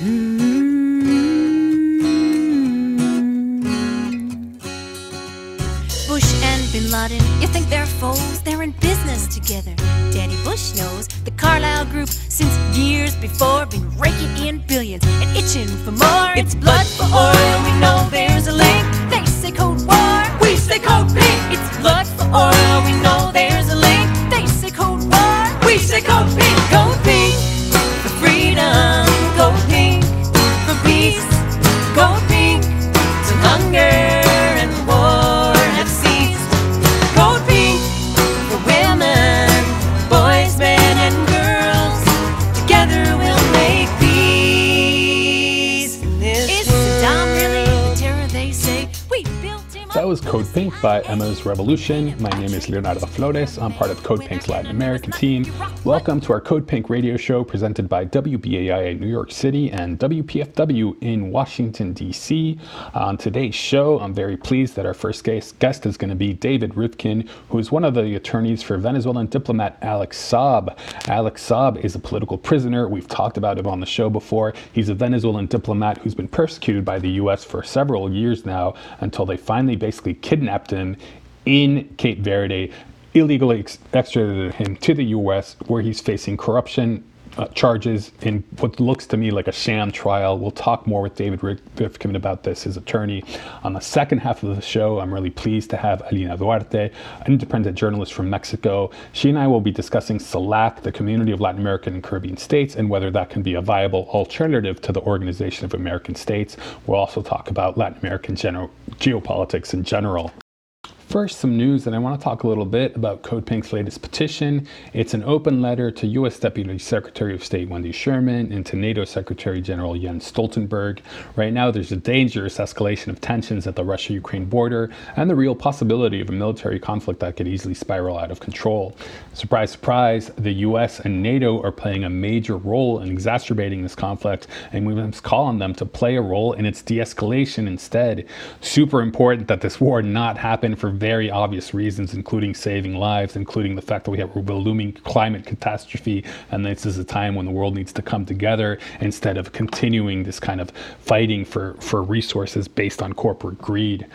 Mm-hmm. Bush and Bin Laden, you think they're foes? They're in business together. Danny Bush knows the Carlyle Group since years before been raking in billions and itching for more. It's Emma's Revolution. My name is Leonardo Flores. I'm part of Code Pink's Latin American team. Welcome to our Code Pink radio show presented by WBAI in New York City and WPFW in Washington, D.C. On today's show, I'm very pleased that our first guest is going to be David Rivkin, who is one of the attorneys for Venezuelan diplomat Alex Saab. Alex Saab is a political prisoner. We've talked about him on the show before. He's a Venezuelan diplomat who's been persecuted by the U.S. for several years now until they finally basically kidnapped him in Cape Verde, illegally ex- extradited him to the U.S., where he's facing corruption uh, charges in what looks to me like a sham trial. We'll talk more with David Rivkin about this, his attorney. On the second half of the show, I'm really pleased to have Alina Duarte, an independent journalist from Mexico. She and I will be discussing CELAC, the Community of Latin American and Caribbean States, and whether that can be a viable alternative to the Organization of American States. We'll also talk about Latin American general- geopolitics in general. First, some news, and I want to talk a little bit about Code Pink's latest petition. It's an open letter to U.S. Deputy Secretary of State Wendy Sherman and to NATO Secretary General Jens Stoltenberg. Right now, there's a dangerous escalation of tensions at the Russia Ukraine border and the real possibility of a military conflict that could easily spiral out of control. Surprise, surprise, the U.S. and NATO are playing a major role in exacerbating this conflict, and we must call on them to play a role in its de escalation instead. Super important that this war not happen for very obvious reasons, including saving lives, including the fact that we have a looming climate catastrophe, and this is a time when the world needs to come together instead of continuing this kind of fighting for, for resources based on corporate greed.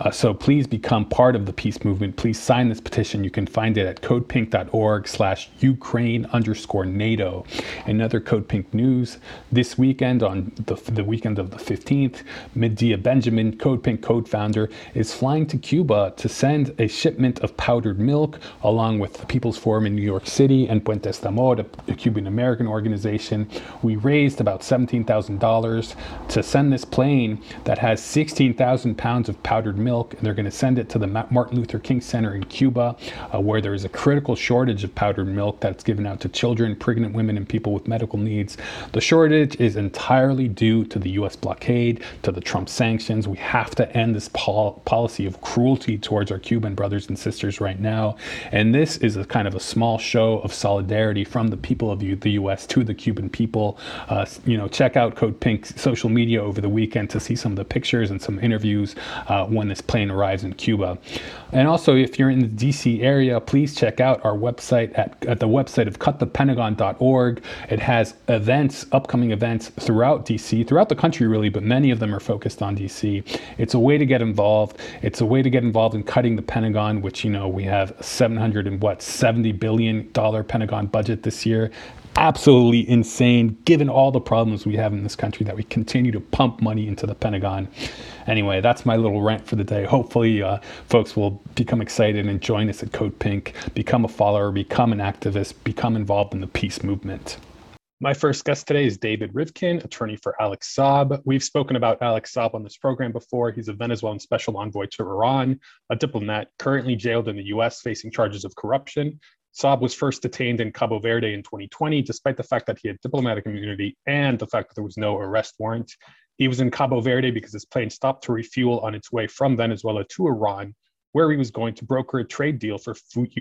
Uh, so please become part of the peace movement. Please sign this petition. You can find it at codepink.org slash Ukraine underscore NATO. Another Code Pink news this weekend on the, the weekend of the 15th, Medea Benjamin, Code Pink co-founder, is flying to Cuba to send a shipment of powdered milk along with the People's Forum in New York City and Puentes de Amor, a Cuban American organization. We raised about $17,000 to send this plane that has 16,000 pounds of powdered milk milk, and they're going to send it to the Martin Luther King Center in Cuba, uh, where there is a critical shortage of powdered milk that's given out to children, pregnant women, and people with medical needs. The shortage is entirely due to the U.S. blockade, to the Trump sanctions. We have to end this pol- policy of cruelty towards our Cuban brothers and sisters right now. And this is a kind of a small show of solidarity from the people of the U.S. to the Cuban people. Uh, you know, check out Code Pink's social media over the weekend to see some of the pictures and some interviews uh, when this plane arrives in Cuba. And also, if you're in the DC area, please check out our website at, at the website of cutthepentagon.org. It has events, upcoming events throughout DC, throughout the country, really, but many of them are focused on DC. It's a way to get involved. It's a way to get involved in cutting the Pentagon, which, you know, we have 700 and what, 70 billion dollar Pentagon budget this year absolutely insane given all the problems we have in this country that we continue to pump money into the Pentagon. Anyway, that's my little rant for the day. Hopefully, uh, folks will become excited and join us at Code Pink, become a follower, become an activist, become involved in the peace movement. My first guest today is David Rivkin, attorney for Alex Saab. We've spoken about Alex Saab on this program before. He's a Venezuelan special envoy to Iran, a diplomat currently jailed in the US facing charges of corruption. Saab was first detained in Cabo Verde in 2020, despite the fact that he had diplomatic immunity and the fact that there was no arrest warrant. He was in Cabo Verde because his plane stopped to refuel on its way from Venezuela to Iran, where he was going to broker a trade deal for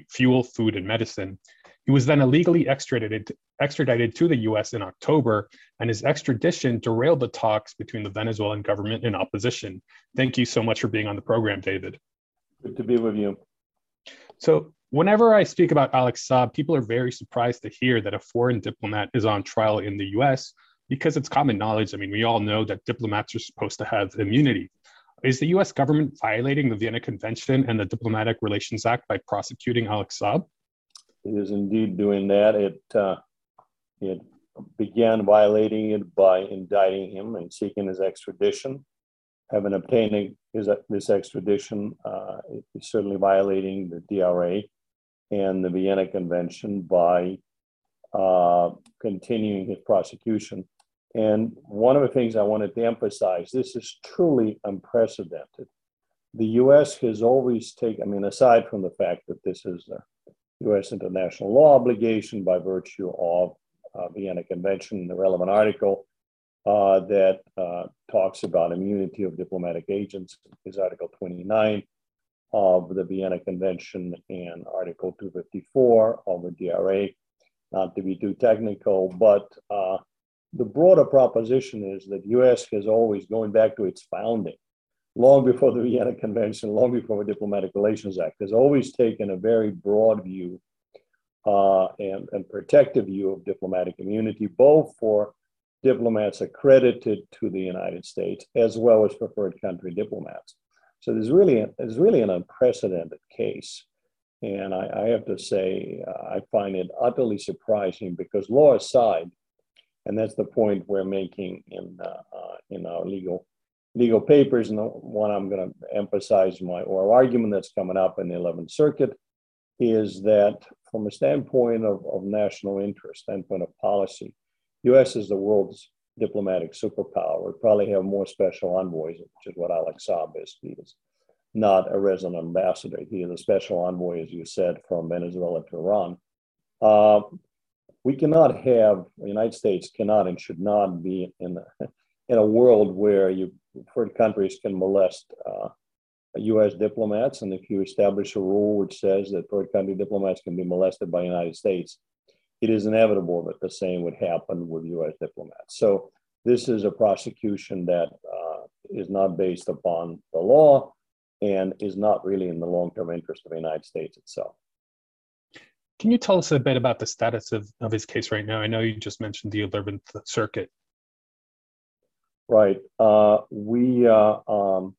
fuel, food, and medicine. He was then illegally extradited, extradited to the US in October, and his extradition derailed the talks between the Venezuelan government and opposition. Thank you so much for being on the program, David. Good to be with you. So, whenever I speak about Alex Saab, people are very surprised to hear that a foreign diplomat is on trial in the US because it's common knowledge. I mean, we all know that diplomats are supposed to have immunity. Is the US government violating the Vienna Convention and the Diplomatic Relations Act by prosecuting Alex Saab? It is indeed doing that. It, uh, it began violating it by indicting him and seeking his extradition. Having obtained his, this extradition, uh, it is certainly violating the DRA and the Vienna Convention by uh, continuing his prosecution. And one of the things I wanted to emphasize this is truly unprecedented. The US has always taken, I mean, aside from the fact that this is a US international law obligation by virtue of uh, Vienna Convention, the relevant article uh, that uh, talks about immunity of diplomatic agents is Article 29 of the Vienna Convention and Article 254 of the DRA. Not to be too technical, but uh, the broader proposition is that U.S. has always, going back to its founding, long before the Vienna Convention, long before the Diplomatic Relations Act, has always taken a very broad view uh, and, and protective view of diplomatic immunity, both for diplomats accredited to the United States as well as preferred country diplomats. So there's really, there's really an unprecedented case. And I, I have to say, uh, I find it utterly surprising because law aside, and that's the point we're making in, uh, uh, in our legal legal papers, and the one I'm going to emphasize my oral argument that's coming up in the 11th Circuit is that from a standpoint of, of national interest, standpoint of policy, U.S. is the world's diplomatic superpower. We probably have more special envoys, which is what Alex Saab is. He is not a resident ambassador. He is a special envoy, as you said, from Venezuela to Iran. Uh, we cannot have, the United States cannot and should not be in, in a world where you, third countries can molest uh, U.S. diplomats, and if you establish a rule which says that third country diplomats can be molested by United States, it is inevitable that the same would happen with U.S. diplomats. So this is a prosecution that uh, is not based upon the law and is not really in the long-term interest of the United States itself. Can you tell us a bit about the status of, of his case right now? I know you just mentioned the 11th Circuit. Right. Uh, we uh, um,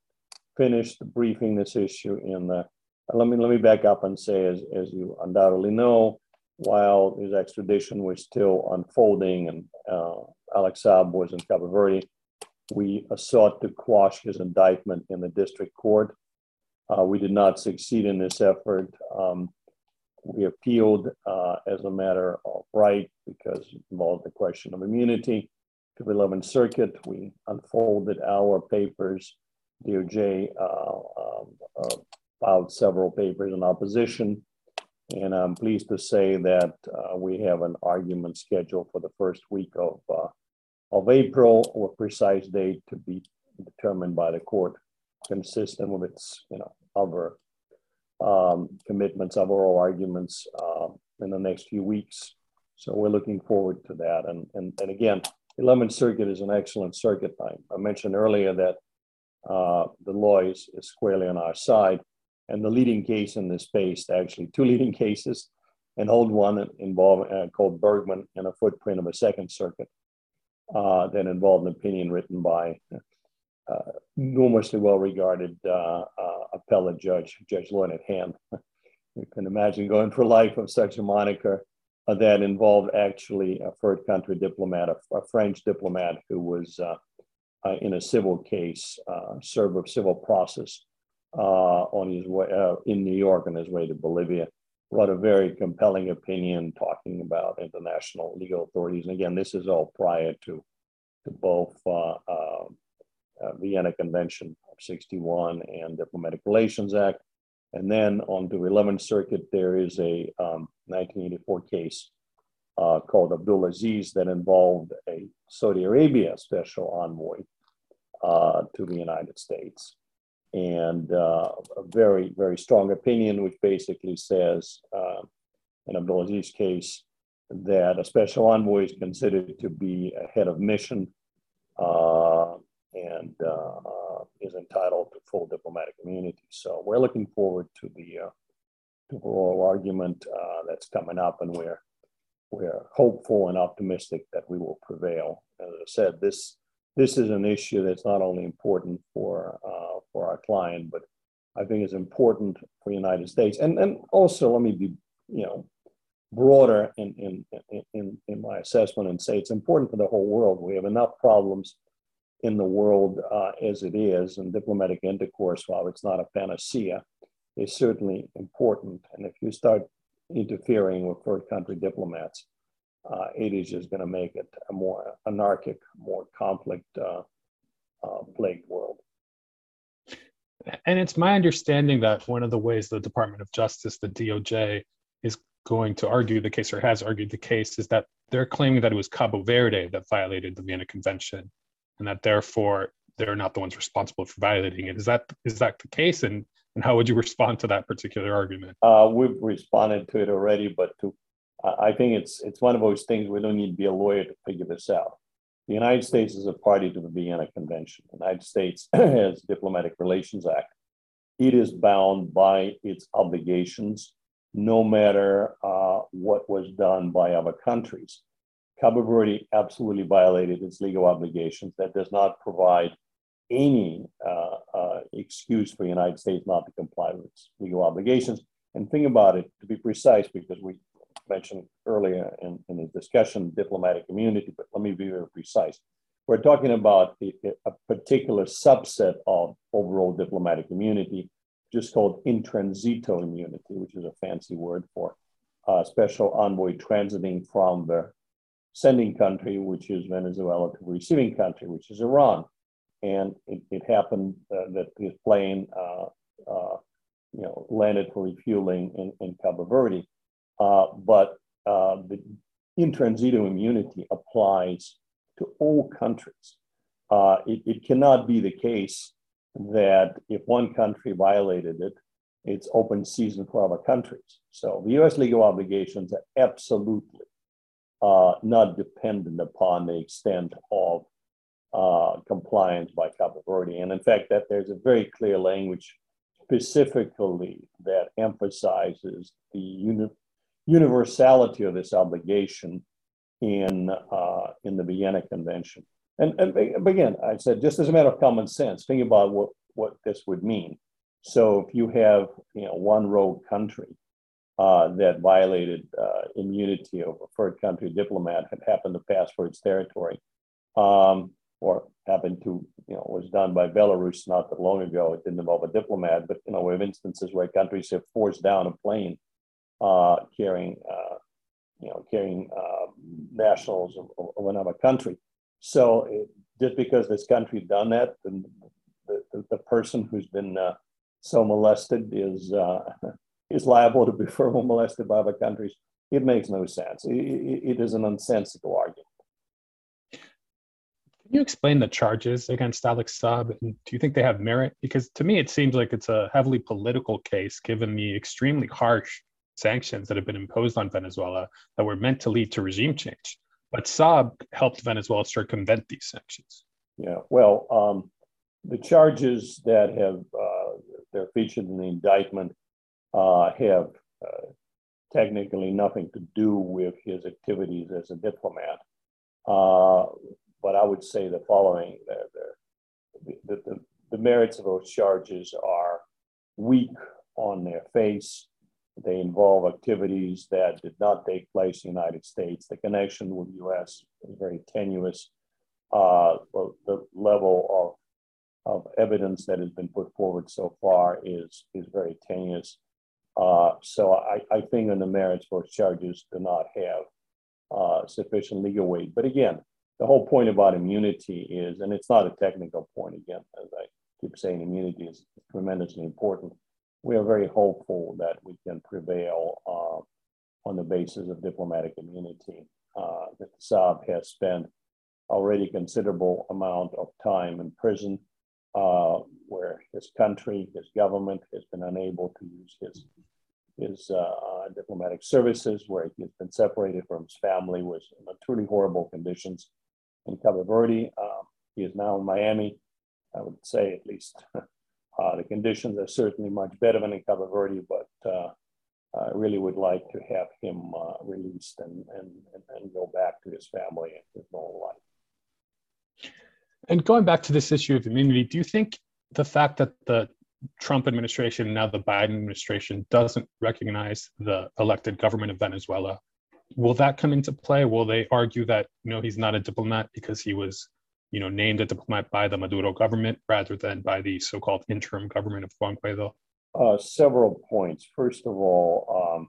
finished briefing this issue in the. Let me let me back up and say, as as you undoubtedly know, while his extradition was still unfolding and uh, Alex Saab was in Cabo Verde, we sought to quash his indictment in the district court. Uh, we did not succeed in this effort. Um, we appealed uh, as a matter of right because it involved the question of immunity to the 11th Circuit. We unfolded our papers. DOJ uh, um, uh, filed several papers in opposition. And I'm pleased to say that uh, we have an argument scheduled for the first week of, uh, of April, with precise date to be determined by the court, consistent with its, you know, other um, commitments of oral arguments uh, in the next few weeks. So we're looking forward to that. And, and, and again, 11th Circuit is an excellent circuit. I, I mentioned earlier that uh, the law is, is squarely on our side. And the leading case in this space, actually two leading cases, an old one involved uh, called Bergman and a footprint of a Second Circuit uh, that involved an opinion written by uh, enormously well-regarded uh, uh, appellate judge, Judge Learned Hand. you can imagine going for life of such a moniker uh, that involved actually a third country diplomat, a, a French diplomat who was in a civil case, served of civil process on his way uh, in New York on his way to Bolivia. Wrote a very compelling opinion talking about international legal authorities. And again, this is all prior to, to both uh, uh, uh Vienna Convention of 61 and Diplomatic Relations Act. And then on the 11th Circuit, there is a um, 1984 case uh, called Abdulaziz that involved a Saudi Arabia special envoy uh, to the United States and uh, a very, very strong opinion, which basically says, uh, in Abdulaziz's case, that a special envoy is considered to be a head of mission uh, and uh, uh, is entitled to full diplomatic immunity. So we're looking forward to the uh, to oral argument that's coming up, and we're we're hopeful and optimistic that we will prevail. As I said, this this is an issue that's not only important for uh, for our client, but I think is important for the United States. And and also, let me be you know broader in in in in my assessment and say it's important for the whole world. We have enough problems in the world uh, as it is, and diplomatic intercourse, while it's not a panacea, is certainly important. And if you start interfering with third country diplomats, uh, it is just going to make it a more anarchic, more conflict uh, uh, plagued world. And it's my understanding that one of the ways the Department of Justice, the DOJ, is going to argue the case or has argued the case is that they're claiming that it was Cabo Verde that violated the Vienna Convention and that therefore they're not the ones responsible for violating it. Is that is that the case? And and how would you respond to that particular argument? Uh, we've responded to it already, but to I think it's it's one of those things we don't need to be a lawyer to figure this out. The United States is a party to the Vienna Convention. The United States has Diplomatic Relations Act. It is bound by its obligations, no matter uh, what was done by other countries. Cabo Verde absolutely violated its legal obligations. That does not provide any uh, uh, excuse for the United States not to comply with its legal obligations. And think about it, to be precise, because we mentioned earlier in, in the discussion, diplomatic immunity, but let me be very precise. We're talking about a, a particular subset of overall diplomatic immunity, just called in transito immunity, which is a fancy word for a special envoy transiting from the sending country, which is Venezuela, to the receiving country, which is Iran. And it, it happened uh, that his plane, uh, uh, you know, landed for refueling in, in Cabo Verde. Uh, but uh, the in transito immunity applies to all countries. Uh, it, it cannot be the case that if one country violated it, it's open season for other countries. So the US legal obligations are absolutely uh, not dependent upon the extent of uh, compliance by Cabo Verde. And in fact, that there's a very clear language specifically that emphasizes the uni- universality of this obligation in, uh, in the Vienna Convention. And, and again, I said, just as a matter of common sense, think about what, what this would mean. So if you have you know, one rogue country uh, that violated uh, immunity of a third country diplomat had happened to pass for its territory, um, or happened to, you know, was done by Belarus not that long ago. It didn't involve a diplomat, but you know, we have instances where countries have forced down a plane carrying, uh, you know, carrying uh, nationals of, of, another country. So it, just because this country done that, the, the, the person who's been uh, so molested is uh, is liable to be further molested by other countries. It makes no sense. it, it is an nonsensical argument. Can you explain the charges against Alex Saab? And do you think they have merit? Because to me, it seems like it's a heavily political case, given the extremely harsh sanctions that have been imposed on Venezuela that were meant to lead to regime change. But Saab helped Venezuela circumvent these sanctions. Yeah, well, um, the charges that have uh, they're featured in the indictment uh, have uh, technically nothing to do with his activities as a diplomat. Uh, but I would say the following the, the, the, the merits of those charges are weak on their face. They involve activities that did not take place in the United States. The connection with the US is very tenuous. Uh, the level of, of evidence that has been put forward so far is, is very tenuous. Uh, so I, I think on the merits, those charges do not have uh, sufficient legal weight. But again, the whole point about immunity is, and it's not a technical point again, as I keep saying, immunity is tremendously important. We are very hopeful that we can prevail uh, on the basis of diplomatic immunity. Uh, that Saab has spent already considerable amount of time in prison, uh, where his country, his government has been unable to use his his uh, diplomatic services, where he has been separated from his family, was in truly horrible conditions in Cabo Verde. Um, he is now in Miami. I would say at least uh, the conditions are certainly much better than in Cabo Verde, but uh, I really would like to have him uh, released and, and, and go back to his family and his normal life. And going back to this issue of immunity, do you think the fact that the Trump administration, now the Biden administration, doesn't recognize the elected government of Venezuela, will that come into play? Will they argue that you know he's not a diplomat because he was you know named a diplomat by the Maduro government rather than by the so-called interim government of Juan Guaido? Uh, several points. First of all, um,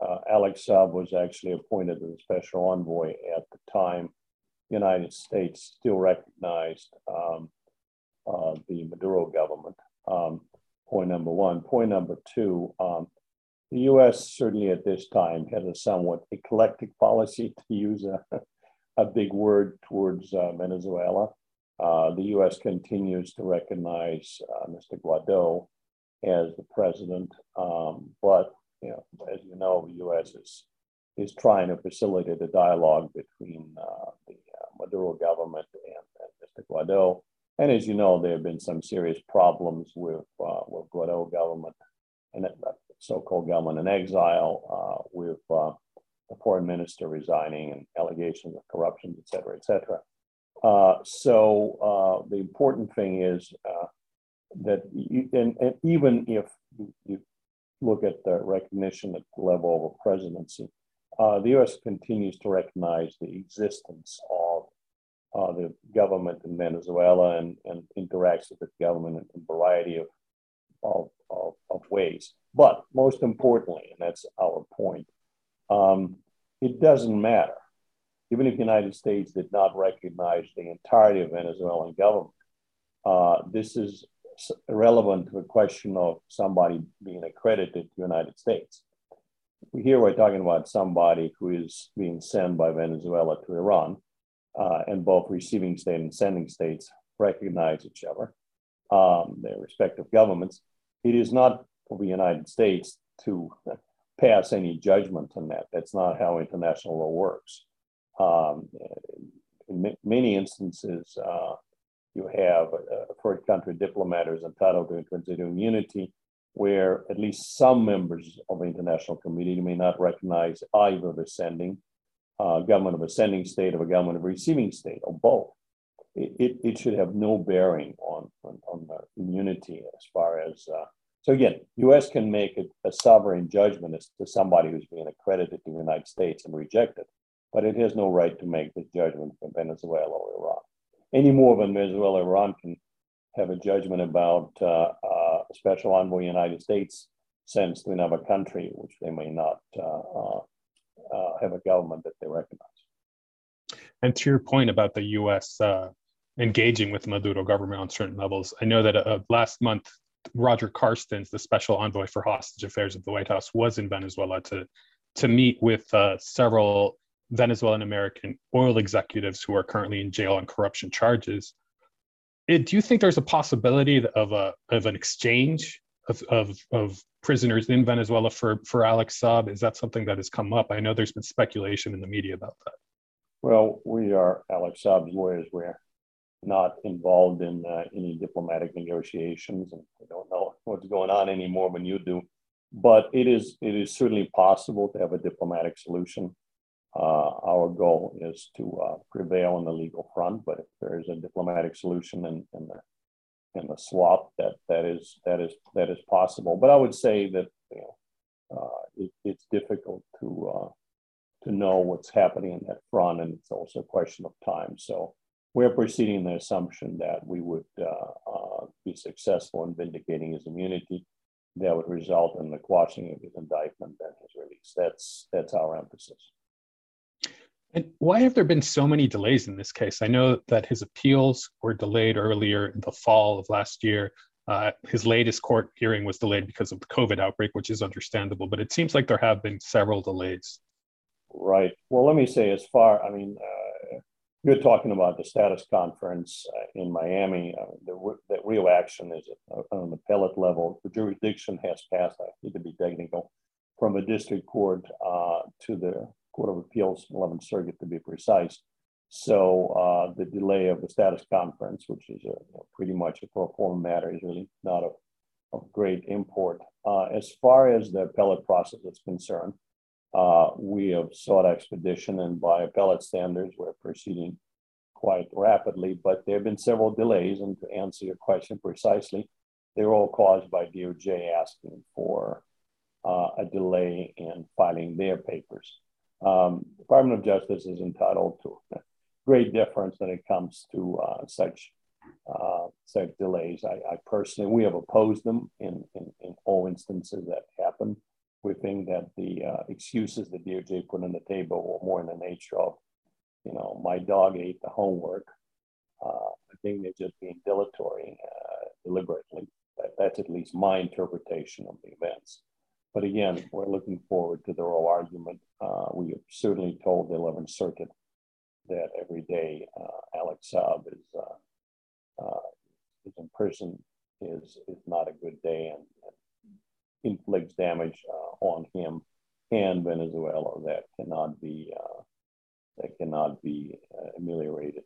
uh, Alex Saab was actually appointed as a special envoy at the time. The United States still recognized um, uh, the Maduro government. Um, point number one. Point number two. Um, the U.S. certainly at this time had a somewhat eclectic policy, to use a, a big word, towards uh, Venezuela. Uh, the U.S. continues to recognize uh, Mr. Guaido as the president. Um, but you know, as you know, the U.S. is is trying to facilitate a dialogue between uh, the uh, Maduro government and, and, Mr. Guaido. And as you know, there have been some serious problems with uh, with Guaido government and the so-called government in exile, with the foreign minister resigning and allegations of corruption, et cetera, et cetera. Uh, so the important thing is that you, and, and even if you, you, look at the recognition at the level of a presidency, uh, the U.S. continues to recognize the existence of uh, the government in Venezuela and, and interacts with the government in a variety of, of, of, of ways. But most importantly, and that's our point, um, it doesn't matter. Even if the United States did not recognize the entirety of Venezuelan government, uh, this is irrelevant to the question of somebody being accredited to the United States. Here we're talking about somebody who is being sent by Venezuela to Iran, uh, and both receiving state and sending states recognize each other, um, their respective governments. It is not for the United States to pass any judgment on that. That's not how international law works. Um, in many instances, uh, you have a third country diplomat who's entitled to intrinsic immunity, where at least some members of the international community may not recognize either the sending uh, government of a sending state or a government of a receiving state, or both. It, it, it should have no bearing on, on, on the immunity as far as. Uh, so again, U.S. can make a, a sovereign judgment as to somebody who's being accredited to the United States and reject it, but it has no right to make this judgment for Venezuela or Iran. any more than Venezuela or Iran can have a judgment about uh, uh, a special envoy the United States sends to another country, which they may not uh, uh, uh, have a government that they recognize. And to your point about the U.S. engaging with Maduro government on certain levels, I know that last month Roger Carstens, the special envoy for hostage affairs of the White House, was in Venezuela to to meet with uh, several Venezuelan American oil executives who are currently in jail on corruption charges. It, do you think there's a possibility of a of an exchange of, of, of prisoners in Venezuela for, for Alex Saab? Is that something that has come up? I know there's been speculation in the media about that. Well, we are Alex Saab's lawyers. We're not involved in uh, any diplomatic negotiations, and we don't know what's going on anymore when you do. But it is it is certainly possible to have a diplomatic solution uh, our goal is to uh, prevail on the legal front, but if there is a diplomatic solution in, in the in the swap, that that is that is that is possible. But I would say that you know uh, it, it's difficult to uh, to know what's happening in that front, and it's also a question of time. So we're proceeding the assumption that we would uh, uh, be successful in vindicating his immunity. That would result in the quashing of his indictment and his release. That's that's our emphasis. And why have there been so many delays in this case? I know that his appeals were delayed earlier in the fall of last year. Uh, his latest court hearing was delayed because of the COVID outbreak, which is understandable, but it seems like there have been several delays. Right. Well, let me say, as far, I mean, uh, you're talking about the status conference uh, in Miami. Uh, the, the, real action is on the appellate level. The jurisdiction has passed, I need to be technical, from a district court uh, to the Court of Appeals, 11th Circuit to be precise. So uh, the delay of the status conference, which is a, pretty much a pro forma matter, is really not of, of great import. Uh, as far as the appellate process is concerned, uh, we have sought expedition, and by appellate standards, we're proceeding quite rapidly. But there have been several delays, and to answer your question precisely, they're all caused by DOJ asking for uh, a delay in filing their papers. Um, Department of Justice is entitled to great deference when it comes to uh, such uh, such delays. I, I, personally, we have opposed them in, in, in, all instances that happen. We think that the uh, excuses the DOJ put on the table were more in the nature of, you know, my dog ate the homework. Uh, I think they're just being dilatory uh, deliberately. That, that's at least my interpretation of the events. But again, we're looking forward to the oral argument. Uh, we have certainly told the 11th Circuit that every day uh, Alex Saab is, uh, is in prison is, is not a good day and, and inflicts damage uh, on him and Venezuela that cannot be uh, that cannot be ameliorated.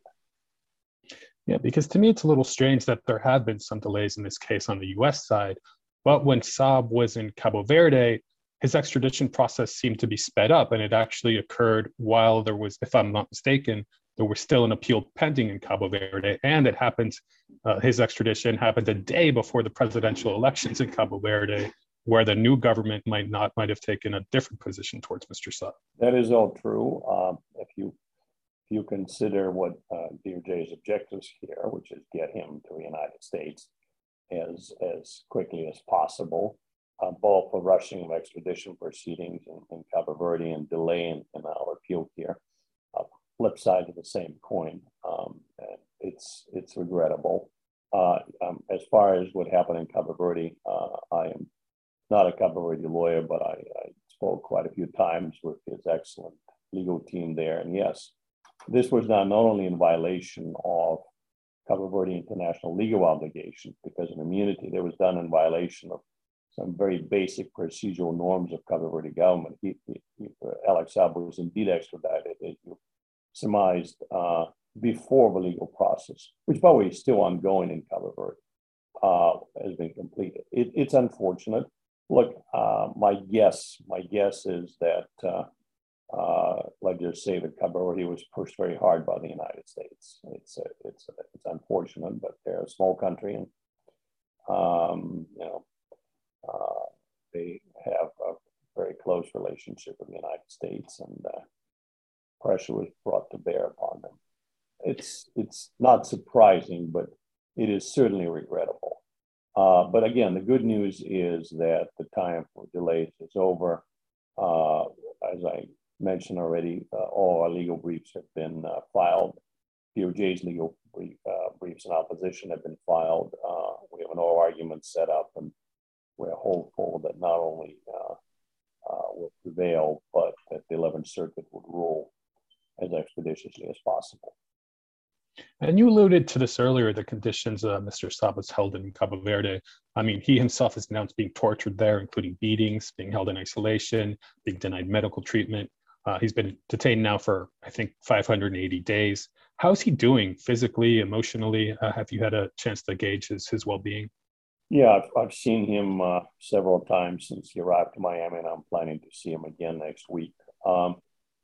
Yeah, because to me it's a little strange that there have been some delays in this case on the U.S. side, but when Saab was in Cabo Verde, his extradition process seemed to be sped up, and it actually occurred while there was, if I'm not mistaken, there was still an appeal pending in Cabo Verde, and it happened. Uh, his extradition happened a day before the presidential elections in Cabo Verde, where the new government might not might have taken a different position towards Mr. Saab. That is all true. Um, if you if you consider what uh, DOJ's objectives here, which is get him to the United States as as quickly as possible, uh, both for rushing of extradition proceedings in, in Cabo Verde and delay in, in our appeal here. Uh, flip side of the same coin. Um, it's it's regrettable. Uh, um, as far as what happened in Cabo Verde, uh, I am not a Cabo lawyer, but I, I, spoke quite a few times with his excellent legal team there. And yes, this was not, not only in violation of Cabo Verde international legal obligations because of immunity, it was done in violation of some very basic procedural norms of Cabo Verde government. He, he, he, Alex Saab was indeed extradited, as you surmised, uh, before the legal process, which by the way is still ongoing in Cabo Verde, uh, has been completed. It, it's unfortunate. Look, uh, my guess, my guess is that, uh, uh, Cabo Verde was pushed very hard by the United States. It's it's it's unfortunate, but they're a small country, and um, you know uh, they have a very close relationship with the United States, and uh, pressure was brought to bear upon them. It's it's not surprising, but it is certainly regrettable. Uh, but again, the good news is that the time for delays is over. Uh, as I mentioned already, uh, all our legal briefs have been uh, filed. DOJ's legal brief, briefs in opposition have been filed. we have an oral argument set up, and we're hopeful that not only uh, uh, will prevail, but that the 11th Circuit would rule as expeditiously as possible. And you alluded to this earlier, the conditions uh, Mr. Saab was held in Cabo Verde. I mean, he himself has announced being tortured there, including beatings, being held in isolation, being denied medical treatment. Uh, he's been detained now for, I think, 580 days. How's he doing physically, emotionally? Uh, have you had a chance to gauge his, his well being? Yeah, I've, I've seen him uh, several times since he arrived to Miami, and I'm planning to see him again next week. Um,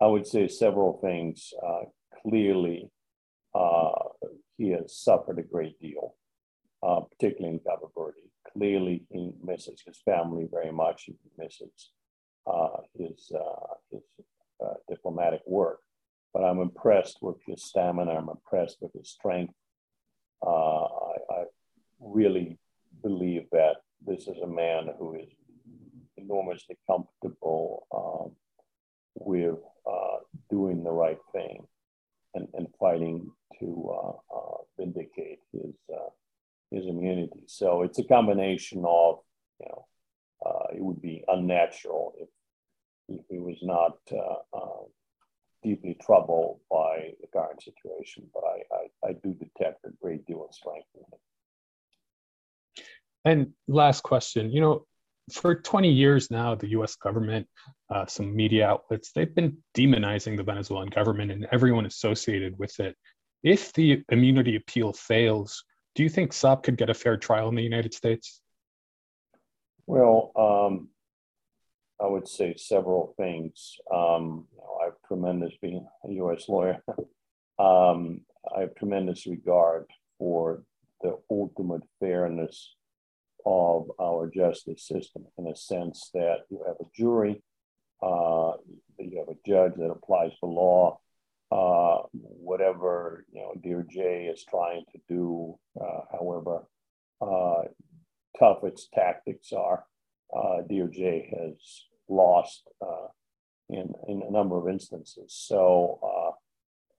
I would say several things. Uh, clearly, he has suffered a great deal, uh, particularly in Cabo Verde. Clearly, he misses his family very much. He misses uh, his, uh, his diplomatic work. But I'm impressed with his stamina. I'm impressed with his strength. I, I really believe that this is a man who is enormously comfortable um, with uh, doing the right thing and, and fighting to uh, uh, vindicate his uh, his immunity. So it's a combination of you know uh, it would be unnatural if, if he was not uh, deeply troubled by the current situation, but I, I, I do detect a great deal of strength in him. And last question, you know, for 20 years now, the US government, uh, some media outlets, they've been demonizing the Venezuelan government and everyone associated with it. If the immunity appeal fails, do you think Saab could get a fair trial in the United States? Well, um, I would say several things. Um, I have tremendous, being a U.S. lawyer, um, I have tremendous regard for the ultimate fairness of our justice system in a sense that you have a jury, uh, you have a judge that applies the law. Uh, whatever you know, DOJ is trying to do, uh, however uh, tough its tactics are, uh, DOJ has lost uh, in in a number of instances. So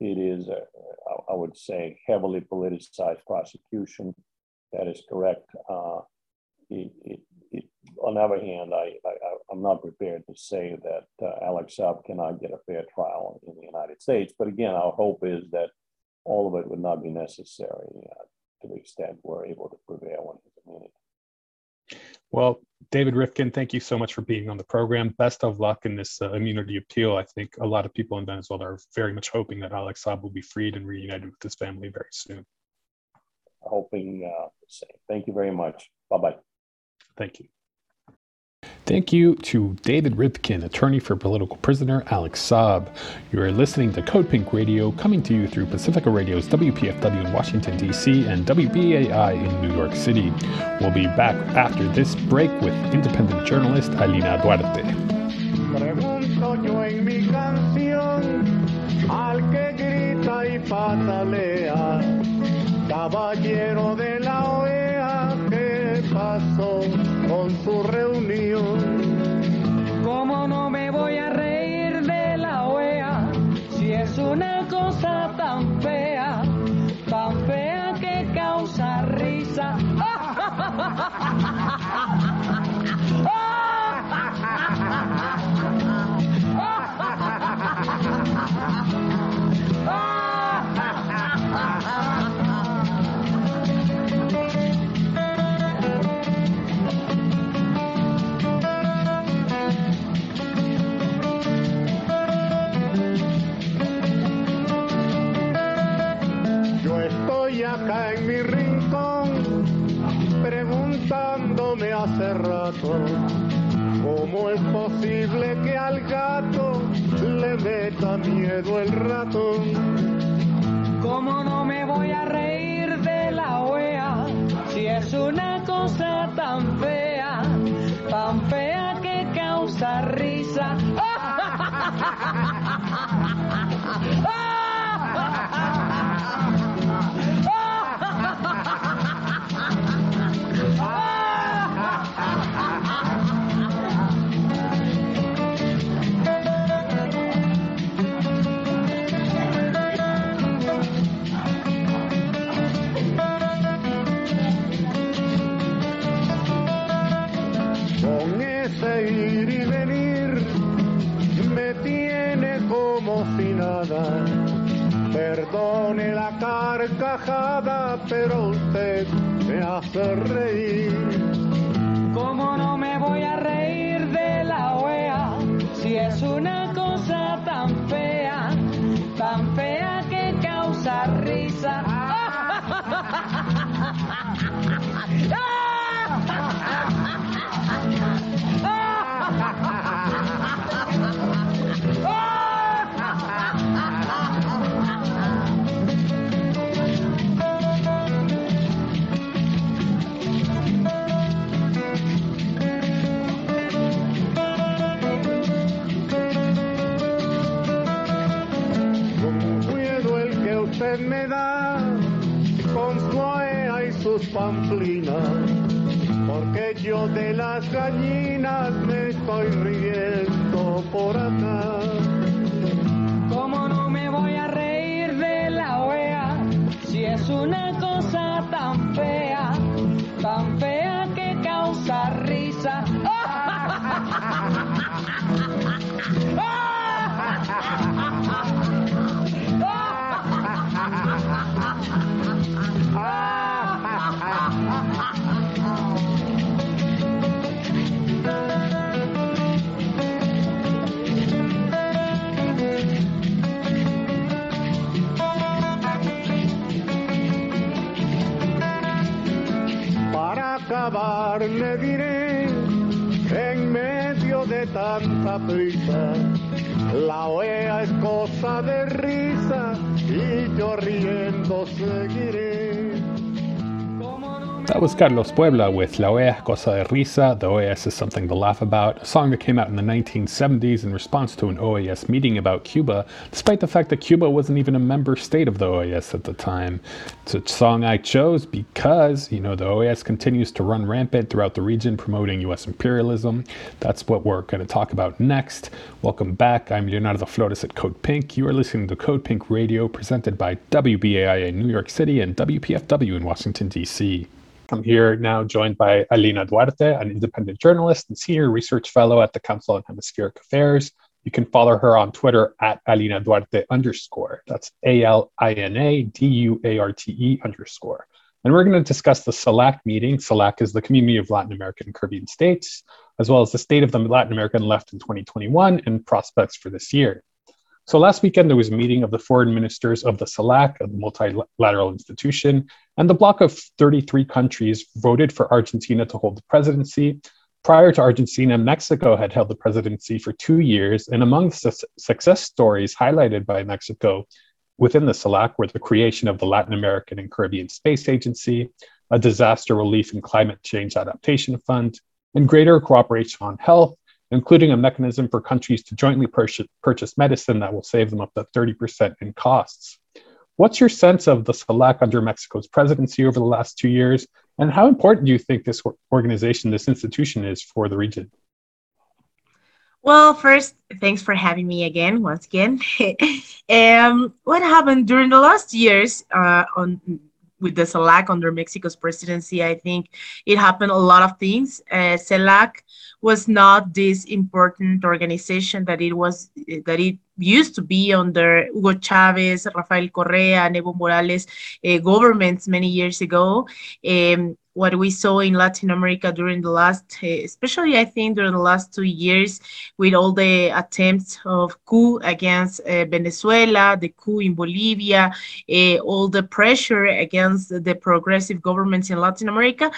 it is, a, I would say, heavily politicized prosecution. That is correct. It, it, it, on the other hand, I, I, am not prepared to say that uh, Alex Saab cannot get a fair trial in the United States. But again, our hope is that all of it would not be necessary uh, to the extent we're able to prevail in his immunity. Well, David Rivkin, thank you so much for being on the program. Best of luck in this uh, immunity appeal. I think a lot of people in Venezuela are very much hoping that Alex Saab will be freed and reunited with his family very soon. Hoping uh, the same. Thank you very much. Bye bye. Thank you. Thank you to David Rivkin, attorney for political prisoner Alex Saab. You are listening to Code Pink Radio, coming to you through Pacifica Radio's WPFW in Washington, D.C., and WBAI in New York City. We'll be back after this break with independent journalist Alina Duarte. con su reunión. ¿Cómo no me voy a reír de la OEA si es una cosa tan fea, tan fea que causa risa? acá en mi rincón, preguntándome hace rato, ¿cómo es posible que al gato le meta miedo el ratón? ¿Cómo no me voy a reír de la OEA si es una cosa tan fea, tan fea que causa risa? Perdone la carcajada, pero usted me hace reír. ¿Cómo no me voy a reír de la OEA si es una cosa tan fea, tan fea que causa risa? pamplinas, porque yo de las gallinas me estoy riendo por acá. Tanta prisa. La OEA es cosa de risa y yo riendo seguiré. That was Carlos Puebla with La OEA Cosa de Risa. The OAS is something to laugh about, a song that came out in the 1970s in response to an OAS meeting about Cuba, despite the fact that Cuba wasn't even a member state of the OAS at the time. It's a song I chose because, you know, the OAS continues to run rampant throughout the region promoting US imperialism. That's what we're going to talk about next. Welcome back. I'm Leonardo Flores at Code Pink. You are listening to Code Pink Radio presented by WBAI in New York City and WPFW in Washington, D.C. I'm here now joined by Alina Duarte, an independent journalist and senior research fellow at the Council on Hemispheric Affairs. You can follow her on Twitter at Alina Duarte underscore. That's A L I N A D U A R T E underscore. And we're going to discuss the CELAC meeting. CELAC is the Community of Latin American and Caribbean States, as well as the state of the Latin American left in 2021 and prospects for this year. So last weekend, there was a meeting of the foreign ministers of the CELAC, a multilateral institution, and the bloc of 33 countries voted for Argentina to hold the presidency. Prior to Argentina, Mexico had held the presidency for two years, and among the success stories highlighted by Mexico within the CELAC were the creation of the Latin American and Caribbean Space Agency, a disaster relief and climate change adaptation fund, and greater cooperation on health, including a mechanism for countries to jointly purchase, medicine that will save them up to 30% in costs. What's your sense of the CELAC under Mexico's presidency over the last two years? And how important do you think this organization, this institution is for the region? Well, first, thanks for having me again, once again. um, what happened during the last years uh, on with the CELAC under Mexico's presidency, I think it happened a lot of things. Uh, CELAC was not this important organization that it was that it used to be under Hugo Chavez, Rafael Correa, and Evo Morales uh, governments many years ago. Um, what we saw in Latin America during the last, uh, especially I think during the last two years, with all the attempts of coup against uh, Venezuela, the coup in Bolivia, uh, all the pressure against the progressive governments in Latin America,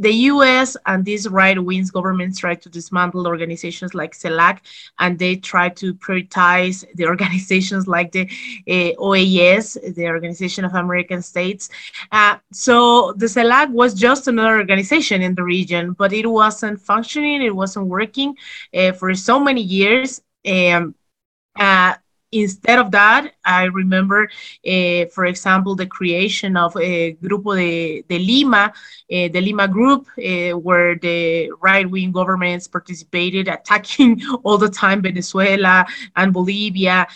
the US and these right wing governments try to dismantle organizations like CELAC and they try to prioritize the organizations like the uh, OAS, the Organization of American States. Uh, so the CELAC was just another organization in the region, but it wasn't functioning, it wasn't working uh, for so many years. Um, uh, instead of that, I remember, uh, for example, the creation of a Grupo de, de Lima, uh, the Lima Group, uh, where the right wing governments participated, attacking all the time Venezuela and Bolivia.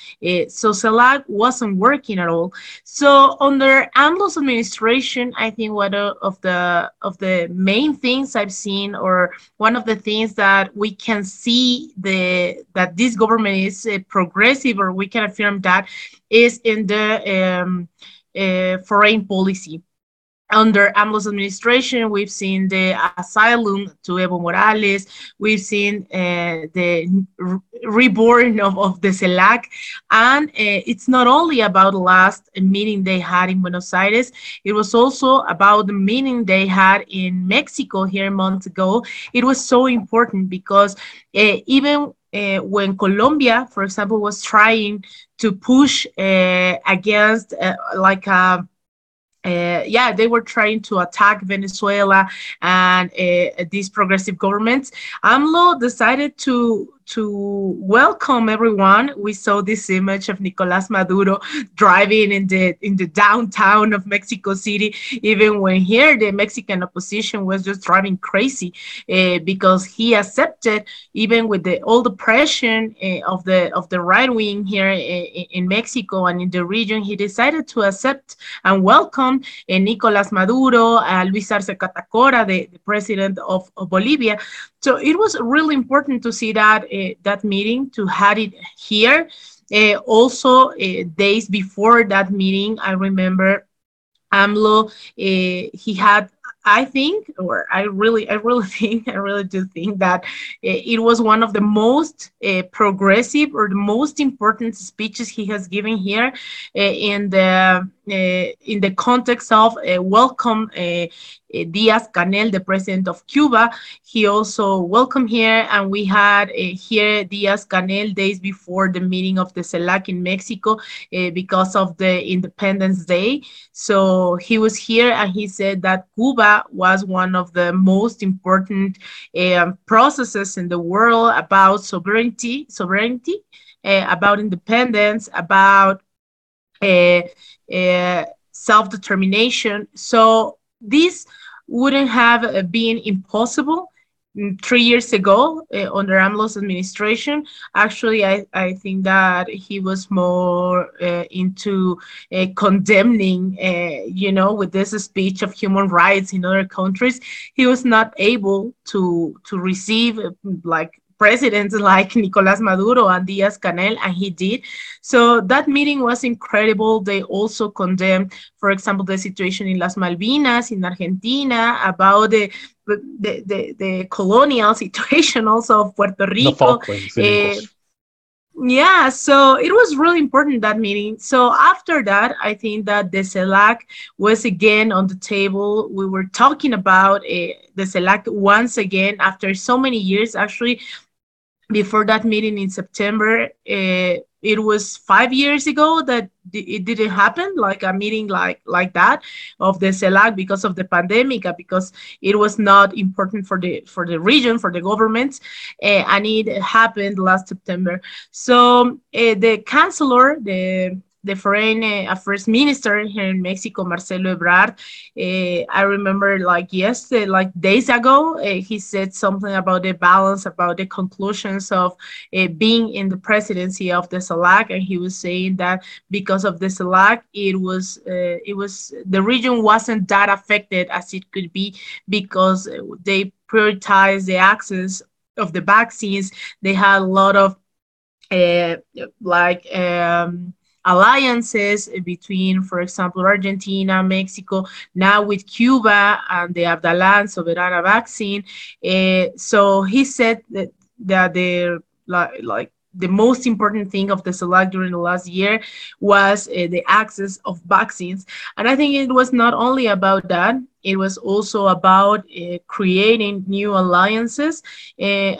so CELAC wasn't working at all. So under AMLO's administration, I think one of the of the main things I've seen, or one of the things that we can see the that this government is progressive or we we can affirm that is in the um, uh, foreign policy under AMLO's administration, we've seen the asylum to Evo Morales. We've seen uh, the reborn of, of the CELAC. And uh, it's not only about the last meeting they had in Buenos Aires, it was also about the meeting they had in Mexico here months ago. It was so important because uh, even uh, when Colombia, for example, was trying to push uh, against uh, like a uh, yeah, they were trying to attack Venezuela and uh, these progressive governments. AMLO decided to to welcome everyone. We saw this image of Nicolas Maduro driving in the in the downtown of Mexico City, even when here the Mexican opposition was just driving crazy uh, because he accepted, even with the all the pressure uh, of the of the right wing here in, eh, in Mexico and in the region, he decided to accept and welcome uh, Nicolas Maduro, uh, Luis Arce Catacora, the, the president of, of Bolivia. So it was really important to see that uh, that meeting to have it here. Uh, also, uh, days before that meeting, I remember AMLO, he had I think, or I really, I really think, I really do think that it was one of the most uh, progressive or the most important speeches he has given here uh, in the uh, in the context of uh, welcome uh, Eh, Diaz Canel, the president of Cuba. He also welcomed here, and we had eh, here Diaz Canel days before the meeting of the CELAC in Mexico eh, because of the Independence Day. So he was here, and he said that Cuba was one of the most important processes in the world about sovereignty, sovereignty, about independence, about uh, uh, self-determination. So this wouldn't have uh, been impossible mm, three years ago uh, under AMLO's administration. Actually, I, I think that he was more uh, into uh, condemning, uh, you know, with this speech of human rights in other countries. He was not able to to receive like presidents like Nicolas Maduro and Diaz Canel, and he did. So that meeting was incredible. They also condemned, for example, the situation in Las Malvinas in Argentina, about the the, the, the colonial situation also of Puerto Rico. Uh, yeah, so it was really important that meeting. So after that, I think that the CELAC was again on the table. We were talking about uh, the CELAC once again after so many years. Actually, before that meeting in September, uh, it was five years ago that it didn't happen, like a meeting like like that of the CELAC because of the pandemic, uh, because it was not important for the for the region, for the government, uh, and it happened last September. So uh, the chancellor, the the foreign affairs minister here in Mexico, Marcelo Ebrard. Uh, I remember like yesterday, like days ago, uh, he said something about the balance, about the conclusions of uh, being in the presidency of the CELAC, and he was saying that because of the CELAC, it was it was the region wasn't that affected as it could be because they prioritized the access of the vaccines. They had a lot of like um, alliances between, for example, Argentina, Mexico, now with Cuba and the Abdala Soberana vaccine. Uh, so he said that, that the like, the most important thing of the CELAC during the last year was uh, the access of vaccines. And I think it was not only about that, it was also about uh, creating new alliances. Uh,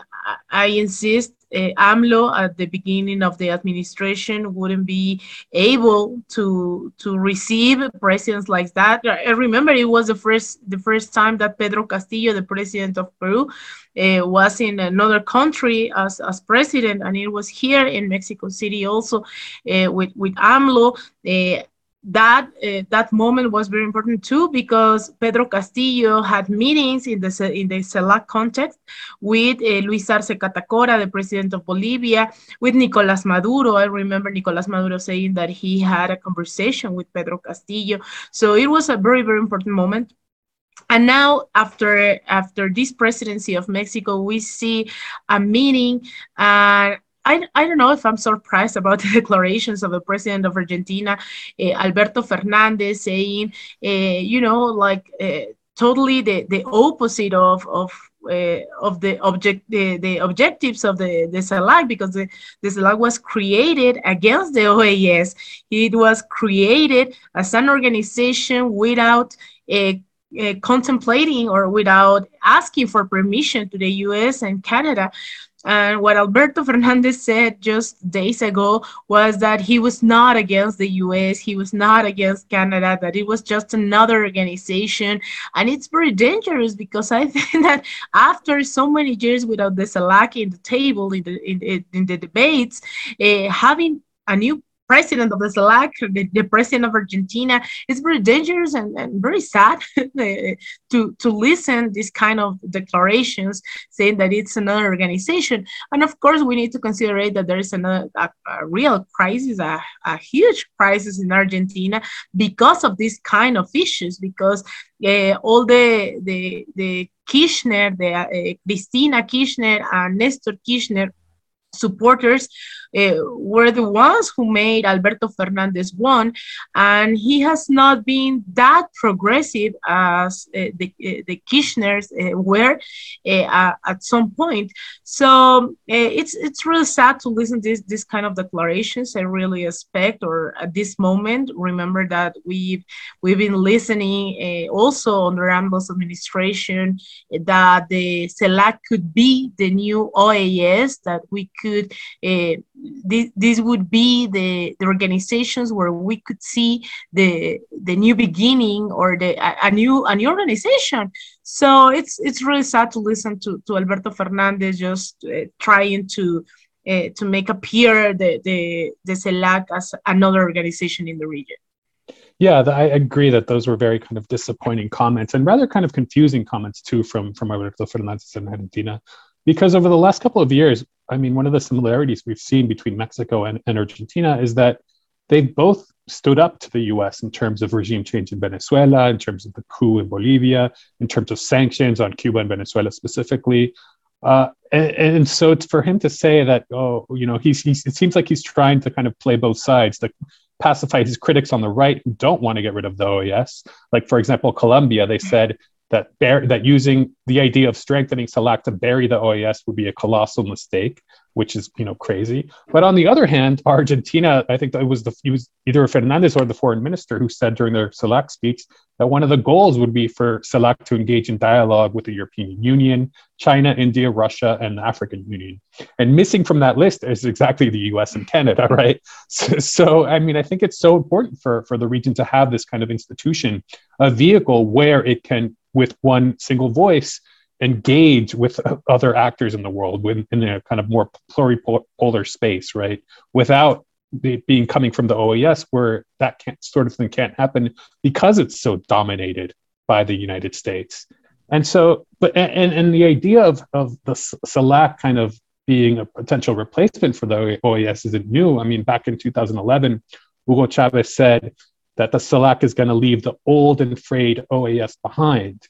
I insist AMLO at the beginning of the administration wouldn't be able to to receive presidents like that. I remember it was the first the first time that Pedro Castillo, the president of Peru, uh, was in another country as, as president, and it was here in Mexico City also uh, with with AMLO. Uh, that uh, that moment was very important too because Pedro Castillo had meetings in the in the CELAC context with uh, Luis Arce Catacora, the president of Bolivia, with Nicolas Maduro. I remember Nicolas Maduro saying that he had a conversation with Pedro Castillo. So it was a very very important moment and now after after this presidency of mexico we see a meeting uh, I, I don't know if I'm surprised about the declarations of the president of Argentina, uh, Alberto Fernandez, saying, uh, you know, like uh, totally the, the opposite of, of of the object the, the objectives of the the CELAC because the, the was created against the OAS. It was created as an organization without a contemplating or without asking for permission to the US and Canada. And what Alberto Fernandez said just days ago was that he was not against the US, he was not against Canada, that it was just another organization. And it's very dangerous because I think that after so many years without the CELAC in the table, in the, in, in the debates, uh, having a new president of the CELAC, the, the president of Argentina. It's very dangerous and, and very sad to, to listen these kind of declarations saying that it's another organization. And of course, we need to consider that there is another, a, a real crisis, a, a huge crisis in Argentina because of this kind of issues, because uh, all the, the, the Kirchner, the uh, Cristina Kirchner and Nestor Kirchner supporters uh, were the ones who made Alberto Fernandez one, and he has not been that progressive as uh, the, uh, the Kirchners uh, were uh, at some point. So uh, it's it's really sad to listen to this this kind of declarations. I really expect, or at this moment, remember that we've we've been listening also under AMLO's administration that the CELAC could be the new OAS that we could this would be the, the organizations where we could see the the new beginning or the a, a new a new organization. So it's it's really sad to listen to, to alberto fernandez just uh, trying to uh, to make appear the the the CELAC as another organization in the region. Yeah, I agree that those were very kind of disappointing comments and rather kind of confusing comments too from from Alberto Fernandez and Argentina, because over the last couple of years, I mean, one of the similarities we've seen between Mexico and, and Argentina is that they've both stood up to the US in terms of regime change in Venezuela, in terms of the coup in Bolivia, in terms of sanctions on Cuba and Venezuela specifically. Uh, and, and, so it's for him to say that, oh, you know, he's, he's, it seems like he's trying to kind of play both sides, to pacify his critics on the right who don't want to get rid of the OAS. Like, for example, Colombia, they said that bear, that using the idea of strengthening CELAC to bury the OAS would be a colossal mistake, which is you know crazy. But on the other hand, Argentina, I think that it was the it was either Fernandez or the foreign minister who said during their CELAC speech that one of the goals would be for CELAC to engage in dialogue with the European Union, China, India, Russia, and the African Union. And missing from that list is exactly the U.S. and Canada, right? So, so I mean, I think it's so important for for the region to have this kind of institution, a vehicle where it can with one single voice engage with other actors in the world in a kind of more pluripolar space, right? Without it being coming from the OAS, where that sort of thing can't happen because it's so dominated by the United States. And so, but and and the idea of of the CELAC kind of being a potential replacement for the OAS isn't new. I mean, back in 2011, Hugo Chavez said that the CELAC is going to leave the old and frayed OAS behind.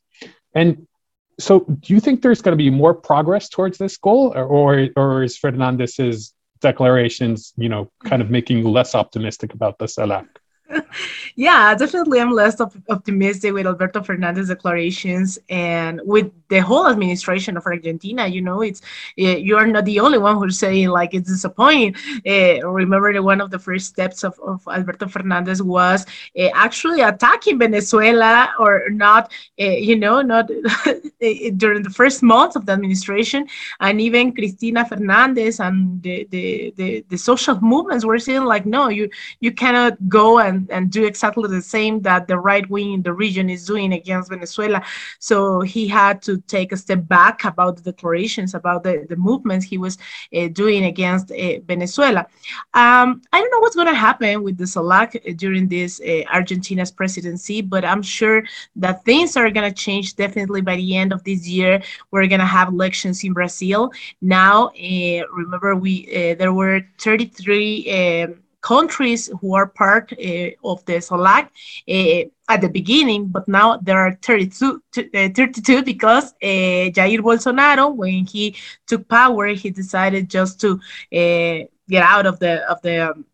And so, do you think there's going to be more progress towards this goal, or, or, or is Fernandez's declarations, you know, kind of making you less optimistic about the CELAC? yeah, definitely. I'm less op- optimistic with Alberto Fernandez's declarations and with the whole administration of Argentina. You know, it's uh, you are not the only one who's saying like it's disappointing. Uh, remember, that one of the first steps of, of Alberto Fernandez was uh, actually attacking Venezuela, or not, you know, not during the first months of the administration, and even Cristina Fernandez and the the, the, the social movements were saying like, no, you you cannot go and, and do exactly the same that the right wing in the region is doing against Venezuela. So he had to take a step back about the declarations, about the, the movements he was uh, doing against uh, Venezuela. Um, I don't know what's going to happen with the CELAC during this uh, Argentina's presidency, but I'm sure that things are going to change definitely by the end of this year. We're going to have elections in Brazil. Now, remember, we there were 33 um, countries who are part uh, of the CELAC uh, at the beginning, but now there are 32, uh, 32 because Jair Bolsonaro, when he took power, he decided just to get out of the of the um,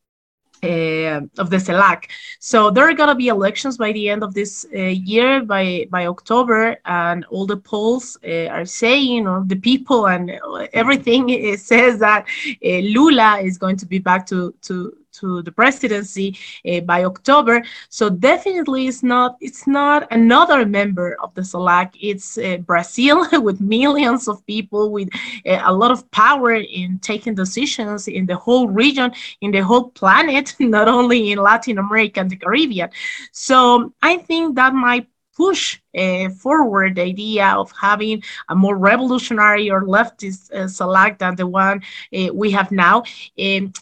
uh, of the CELAC. So there are going to be elections by the end of this uh, year, by by October, and all the polls uh, are saying, or the people and everything says that Lula is going to be back to to to the presidency uh, by October. So definitely, it's not it's not another member of the CELAC. It's uh, Brazil with millions of people with uh, a lot of power in taking decisions in the whole region, in the whole planet, not only in Latin America and the Caribbean. So I think that might push uh, forward the idea of having a more revolutionary or leftist uh, CELAC than the one uh, we have now. Um,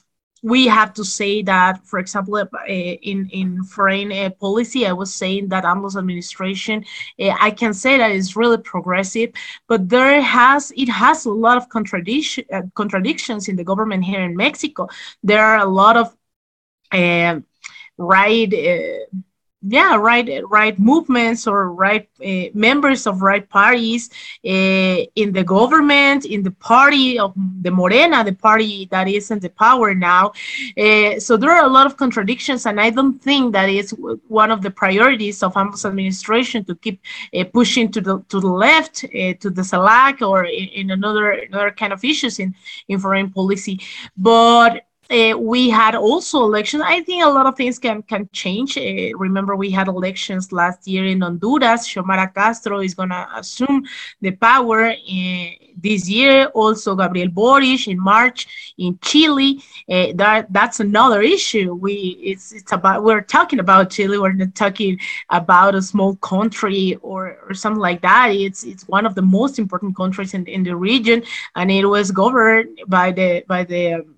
we have to say that, for example, uh, in in foreign uh, policy, I was saying that AMLO's administration, uh, I can say that it's really progressive, but there has it has a lot of contradiction uh, contradictions in the government here in Mexico. There are a lot of uh, right uh, yeah right right movements or right uh, members of right parties uh, in the government in the party of the morena the party that is in the power now. Uh, so there are a lot of contradictions and i don't think that is one of the priorities of AMLO's administration to keep pushing to the to the left to the CELAC or in, in another another kind of issues in in foreign policy. But uh, we had also elections. I think a lot of things can can change. Uh, remember, we had elections last year in Honduras. Xiomara Castro is going to assume the power uh, this year. Also, Gabriel Boric in March in Chile. Uh, that that's another issue. We it's it's about we're talking about Chile. We're not talking about a small country or or something like that. It's it's one of the most important countries in in the region, and it was governed by the by the um,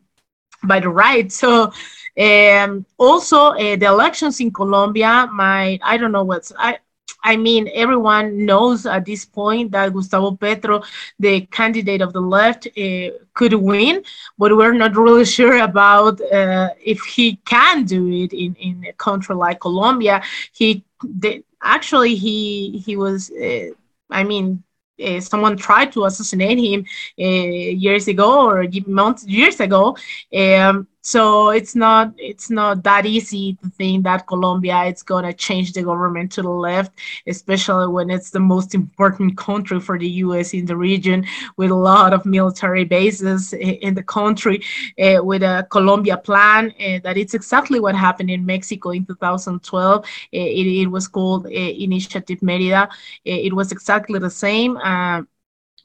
by the right. So um, also uh, the elections in Colombia my I don't know what's I. I mean, everyone knows at this point that Gustavo Petro, the candidate of the left, uh, could win, but we're not really sure about uh, if he can do it in, in a country like Colombia. He the, actually he he was, uh, I mean, uh, someone tried to assassinate him uh, years ago or months years ago. Um, so it's not it's not that easy to think that Colombia is going to change the government to the left, especially when it's the most important country for the U.S. in the region, with a lot of military bases in the country, uh, with a Colombia plan. Uh, that it's exactly what happened in Mexico in 2012. Uh, it, it, was called uh, Initiative Merida. It was exactly the same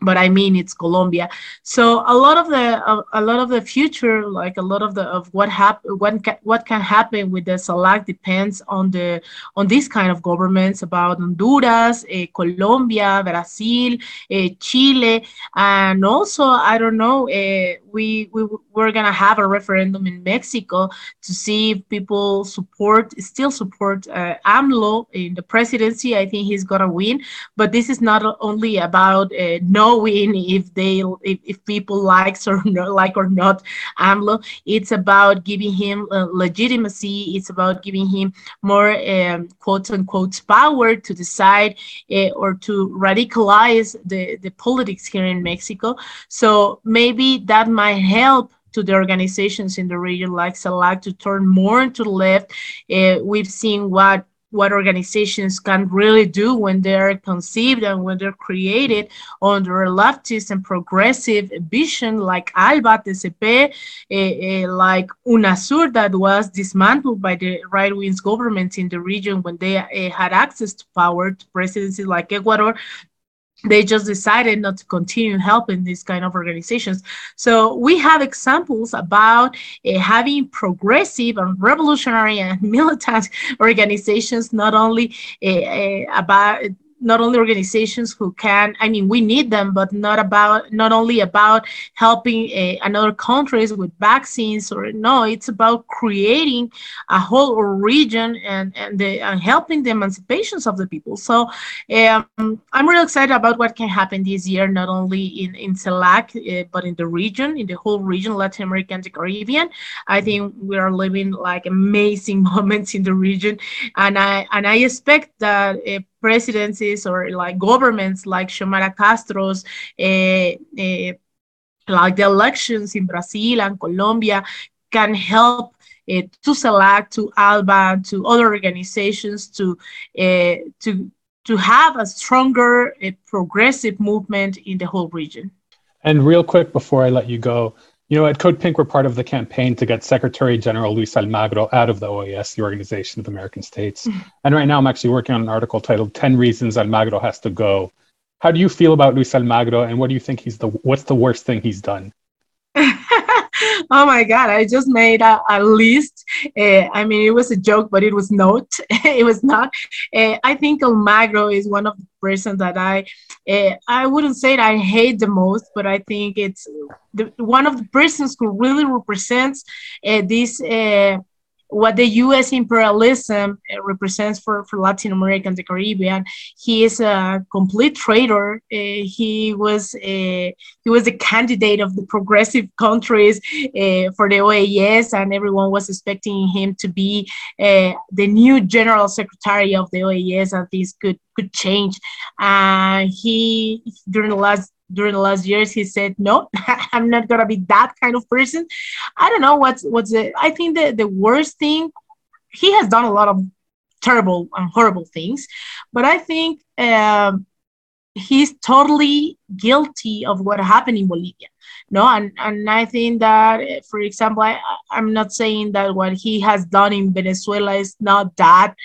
but I mean it's Colombia. So a lot of the a, lot of the future, like a lot of the of what happen, what can, what can happen with the CELAC depends on the on this kind of governments about Honduras, eh, Colombia, Brazil, eh, Chile, and also I don't know. Eh, we we we're gonna have a referendum in Mexico to see if people support still support uh, AMLO in the presidency. I think he's gonna win, but this is not only about uh, knowing if they if, if people likes or like or not AMLO. It's about giving him uh, legitimacy. It's about giving him more um, quote unquote power to decide uh, or to radicalize the the politics here in Mexico. So maybe that might help to the organizations in the region like CELAC to turn more to the left. Uh, we've seen what what organizations can really do when they're conceived and when they're created under a leftist and progressive vision like ALBA, TCP, uh, uh, like UNASUR that was dismantled by the right-wing governments in the region when they uh, had access to power to presidencies like Ecuador they just decided not to continue helping these kind of organizations. So we have examples about uh, having progressive and revolutionary and militant organizations, not only uh, uh, about not only organizations who can i mean we need them but not about not only about helping uh, another countries with vaccines or no it's about creating a whole region and and, the, and helping the emancipations of the people. So um, i'm really excited about what can happen this year not only in in CELAC uh, but in the region in the whole region latin america and the caribbean. I think we are living like amazing moments in the region. And i and i expect that uh, presidencies or like governments like Xiomara Castro's, uh, uh, like the elections in Brazil and Colombia, can help uh, to CELAC, to ALBA, to other organizations to to to have a stronger progressive movement in the whole region. And real quick before I let you go, you know, at Code Pink, we're part of the campaign to get Secretary General Luis Almagro out of the OAS, the Organization of American States. And right now, I'm actually working on an article titled 10 Reasons Almagro Has to Go. How do you feel about Luis Almagro, and what do you think he's the what's the worst thing he's done? oh my god i just made a, a list. Uh, i mean it was a joke but it was not it was not. Uh, i think almagro is one of the persons that i uh, i wouldn't say that i hate the most but i think it's the, one of the persons who really represents this what the U.S. imperialism uh, represents for, for Latin America and the Caribbean. He is a complete traitor. Uh, he was a, he was a candidate of the progressive countries uh, for the OAS, and everyone was expecting him to be uh, the new general secretary of the OAS, and things could could change. Uh, he during the last during the last years he said no i'm not gonna be that kind of person. I don't know what's what's the i think the, the worst thing he has done a lot of terrible and horrible things but i think um, he's totally guilty of what happened in bolivia no? And, and i think that for example I, i'm not saying that what he has done in venezuela is not that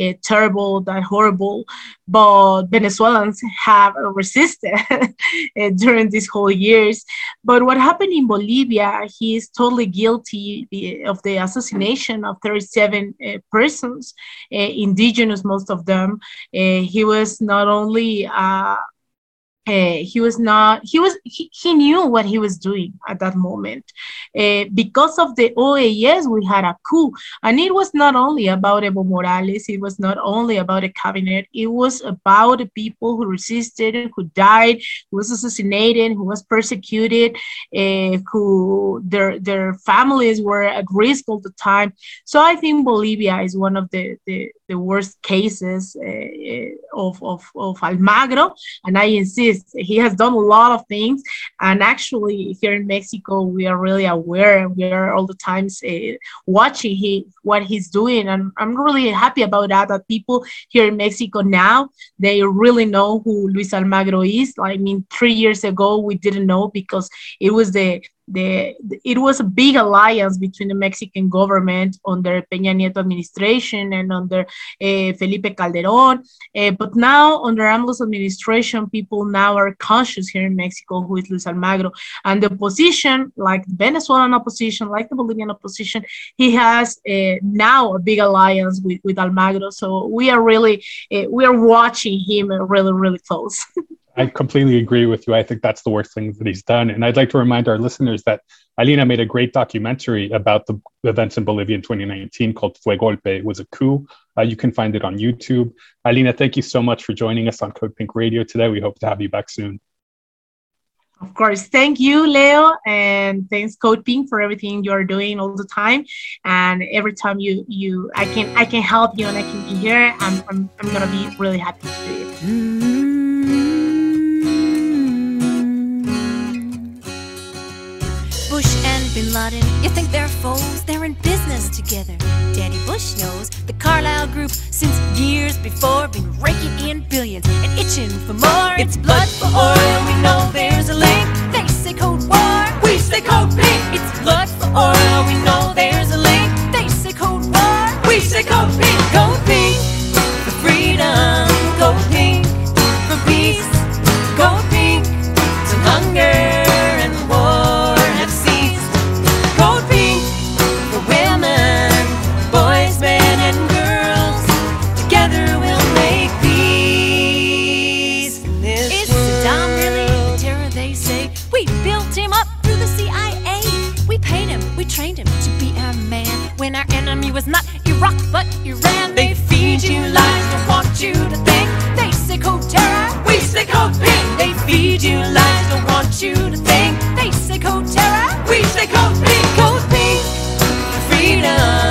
uh, terrible, that horrible, but Venezuelans have resisted uh, during these whole years. But what happened in Bolivia, he is totally guilty of the assassination of 37 uh, persons, uh, indigenous, most of them. Uh, he was not only uh, he was not he was he, he knew what he was doing at that moment. Uh, because of the oas we had a coup. And it was not only about evo morales it was not only about the cabinet it was about the people who resisted who died who was assassinated who was persecuted uh, who their their families were at risk all the time. So i think bolivia is one of the the, the worst cases of, of of almagro. And i insist he has done a lot of things. And actually here in mexico we are really aware and we are all the times uh, watching he what he's doing. And i'm really happy about that that people here in mexico now they really know who luis almagro is. I mean three years ago we didn't know because it was the the, it was a big alliance between the Mexican government under Peña Nieto administration and under uh, Felipe Calderon. Uh, but now under AMLO's administration, people now are conscious here in Mexico who is Luis Almagro. And the opposition, like the Venezuelan opposition, like the Bolivian opposition, he has uh, now a big alliance with, with Almagro. So we are really, we are watching him really, really close. I completely agree with you. I think that's the worst thing that he's done. And I'd like to remind our listeners that Alina made a great documentary about the events in Bolivia in 2019 called Fue Golpe. It was a coup. Uh, you can find it on YouTube. Alina, thank you so much for joining us on Code Pink Radio today. We hope to have you back soon. Of course. Thank you, Leo. And thanks Code Pink for everything you're doing all the time. And every time you you I can I can help you and I can be here, I'm I'm, I'm gonna be really happy to do it. Laden. You think they're foes? They're in business together. Danny Bush knows the Carlyle Group since years before been raking in billions and itching for more. It's blood for oil. We know there's a link. They say Cold War. We say Code Pink. It's blood for oil. We know there's a link. They say Cold War. We say Code Pink. Code Pink for freedom. Was not Iraq but Iran. They feed you lies, don't want you to think. They say code terror, we say code pink. They feed you lies, don't want you to think. They say code terror, we say code pink. Code pink freedom,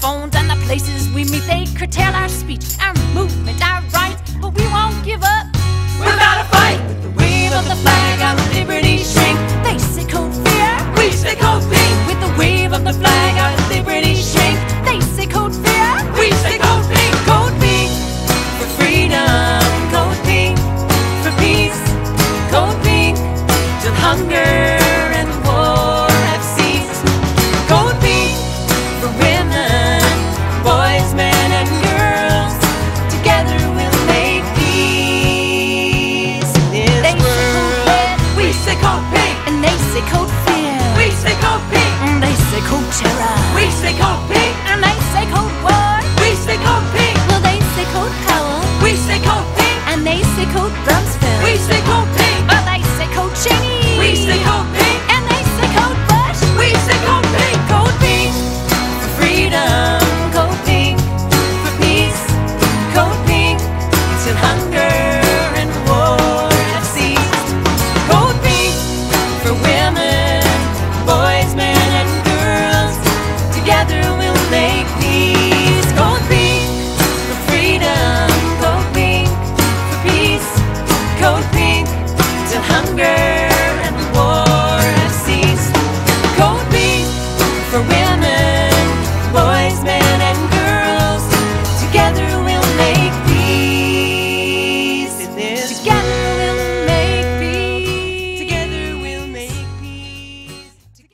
phones and the places we meet. They curtail our speech,